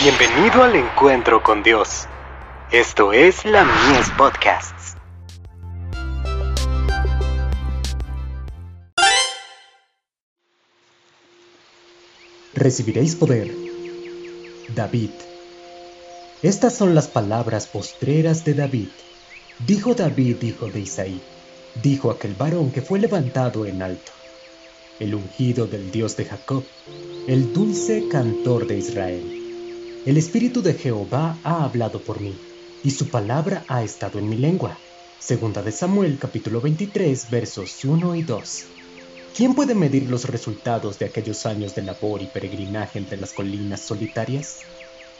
Bienvenido al encuentro con Dios. Esto es la Mies Podcasts. Recibiréis poder. David. Estas son las palabras postreras de David. Dijo David, hijo de Isaí, dijo aquel varón que fue levantado en alto, el ungido del Dios de Jacob, el dulce cantor de Israel. El Espíritu de Jehová ha hablado por mí, y su palabra ha estado en mi lengua. Segunda de Samuel capítulo 23 versos 1 y 2. ¿Quién puede medir los resultados de aquellos años de labor y peregrinaje entre las colinas solitarias?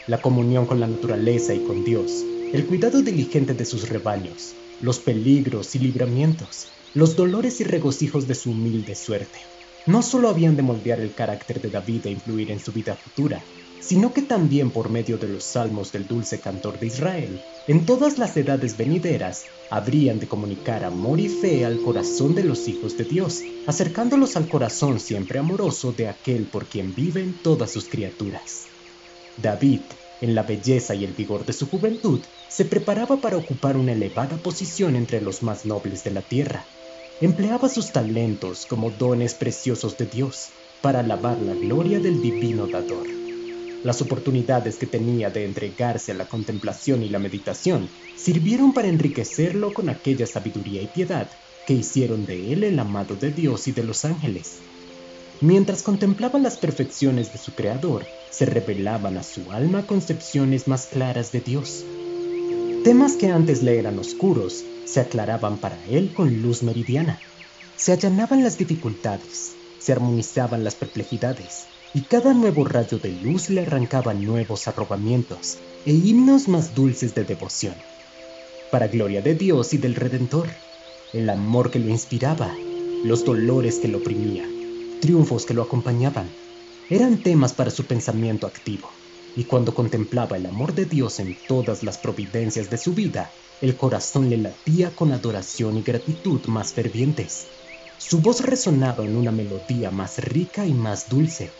La comunión con la naturaleza y con Dios, el cuidado diligente de sus rebaños, los peligros y libramientos, los dolores y regocijos de su humilde suerte. No solo habían de moldear el carácter de David e influir en su vida futura, sino que también por medio de los salmos del dulce cantor de Israel, en todas las edades venideras, habrían de comunicar amor y fe al corazón de los hijos de Dios, acercándolos al corazón siempre amoroso de aquel por quien viven todas sus criaturas. David, en la belleza y el vigor de su juventud, se preparaba para ocupar una elevada posición entre los más nobles de la tierra. Empleaba sus talentos como dones preciosos de Dios para alabar la gloria del divino dador. Las oportunidades que tenía de entregarse a la contemplación y la meditación sirvieron para enriquecerlo con aquella sabiduría y piedad que hicieron de él el amado de Dios y de los ángeles. Mientras contemplaba las perfecciones de su Creador, se revelaban a su alma concepciones más claras de Dios. Temas que antes le eran oscuros se aclaraban para él con luz meridiana. Se allanaban las dificultades, se armonizaban las perplejidades, y cada nuevo rayo de luz le arrancaba nuevos arrobamientos e himnos más dulces de devoción. Para gloria de Dios y del Redentor, el amor que lo inspiraba, los dolores que lo oprimía, triunfos que lo acompañaban, eran temas para su pensamiento activo, y cuando contemplaba el amor de Dios en todas las providencias de su vida, el corazón le latía con adoración y gratitud más fervientes. Su voz resonaba en una melodía más rica y más dulce,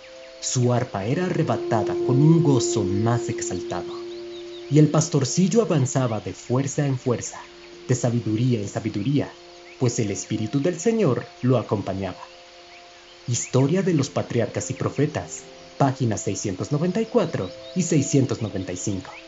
su arpa era arrebatada con un gozo más exaltado, y el pastorcillo avanzaba de fuerza en fuerza, de sabiduría en sabiduría, pues el Espíritu del Señor lo acompañaba. Historia de los Patriarcas y Profetas, páginas 694 y 695.